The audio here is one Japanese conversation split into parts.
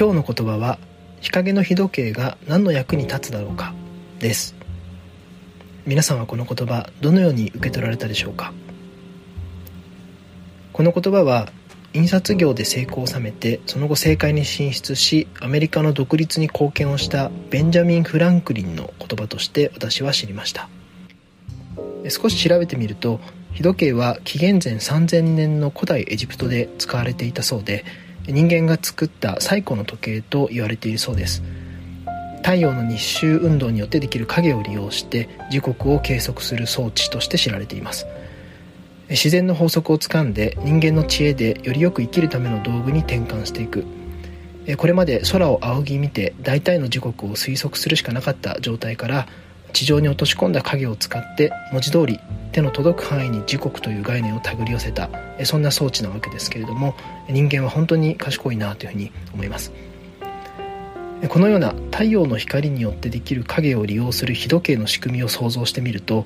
今日の言葉は日陰の日時計が何の役に立つだろうか？です。皆さんはこの言葉どのように受け取られたでしょうか？この言葉は印刷業で成功を収めてその後政界に進出しアメリカの独立に貢献をしたベンジャミン・フランクリンの言葉として私は知りました。少し調べてみると日時計は紀元前3000年の古代エジプトで使われていたそうで人間が作った最古の時計と言われているそうです。太陽の日周運動によってできる影を利用して時刻を計測する装置として知られています。自然の法則をつかんで人間の知恵でよりよく生きるための道具に転換していく。これまで空を仰ぎ見て大体の時刻を推測するしかなかった状態から地上に落とし込んだ影を使って文字通り手の届く範囲に時刻という概念を手繰り寄せたそんな装置なわけですけれども人間は本当に賢いなというふうに思います。このような太陽の光によってできる影を利用する日時計の仕組みを想像してみると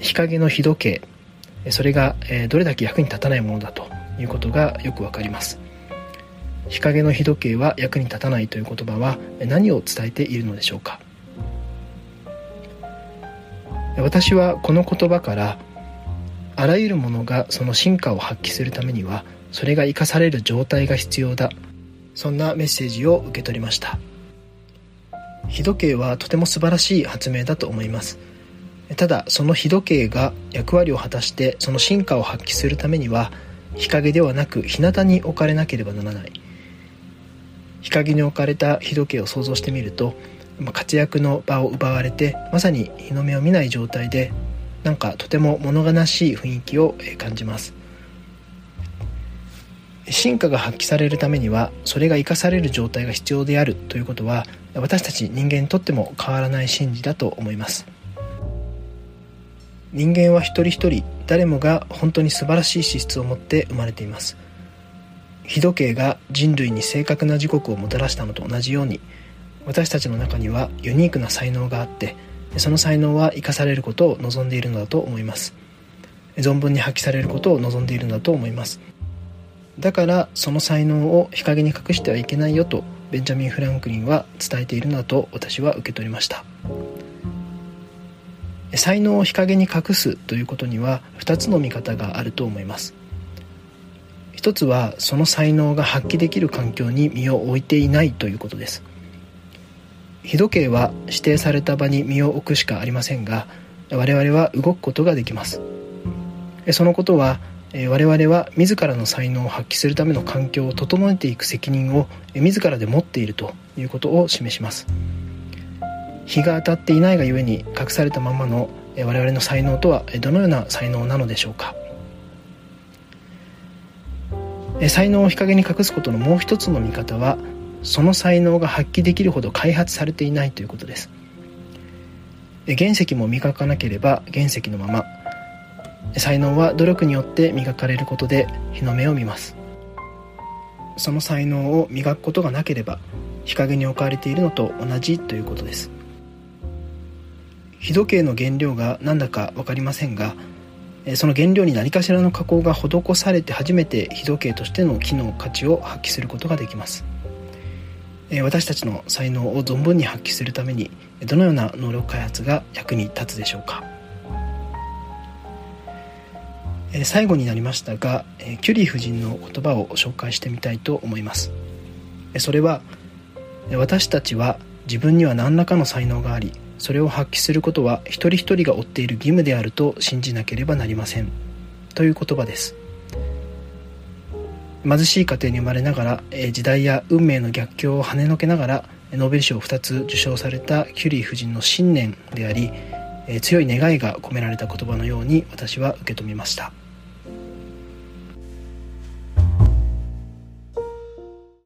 日陰の日時計それがどれだけ役に立たないものだということがよくわかります。日陰の日時計は役に立たないという言葉は何を伝えているのでしょうか？私はこの言葉からあらゆるものがその進化を発揮するためにはそれが生かされる状態が必要だ。そんなメッセージを受け取りました。日時計はとても素晴らしい発明だと思います。ただその日時計が役割を果たしてその進化を発揮するためには日陰ではなく日向に置かれなければならない。日陰に置かれた日時計を想像してみると活躍の場を奪われてまさに日の目を見ない状態でなんかとても物悲しい雰囲気を感じます。進化が発揮されるためにはそれが生かされる状態が必要であるということは私たち人間にとっても変わらない真理だと思います。人間は一人一人誰もが本当に素晴らしい資質を持って生まれています。日時計が人類に正確な時刻をもたらしたのと同じように私たちの中にはユニークな才能があってその才能は生かされることを望んでいるのだと思います。存分に発揮されることを望んでいるのだと思います。だからその才能を日陰に隠してはいけないよとベンジャミン・フランクリンは伝えているのだと私は受け取りました。才能を日陰に隠すということには2つの見方があると思います。一つはその才能が発揮できる環境に身を置いていないということです。日時計は指定された場に身を置くしかありませんが我々は動くことができます。そのことは我々は自らの才能を発揮するための環境を整えていく責任を自らで持っているということを示します。日が当たっていないがゆえに隠されたままの我々の才能とはどのような才能なのでしょうか。才能を日陰に隠すことのもう一つの見方はその才能が発揮できるほど開発されていないということです。原石も磨かなければ原石のまま。才能は努力によって磨かれることで日の目を見ます。その才能を磨くことがなければ日陰に置かれているのと同じということです。日時計の原料が何だか分かりませんがその原料に何かしらの加工が施されて初めて日時計としての機能価値を発揮することができます。私たちの才能を存分に発揮するためにどのような能力開発が役に立つでしょうか。最後になりましたがキュリー夫人の言葉を紹介してみたいと思います。それは私たちは自分には何らかの才能がありそれを発揮することは一人一人が負っている義務であると信じなければなりません。という言葉です。貧しい家庭に生まれながら時代や運命の逆境を跳ねのけながらノーベル賞を2つ受賞されたキュリー夫人の信念であり強い願いが込められた言葉のように私は受け止めました。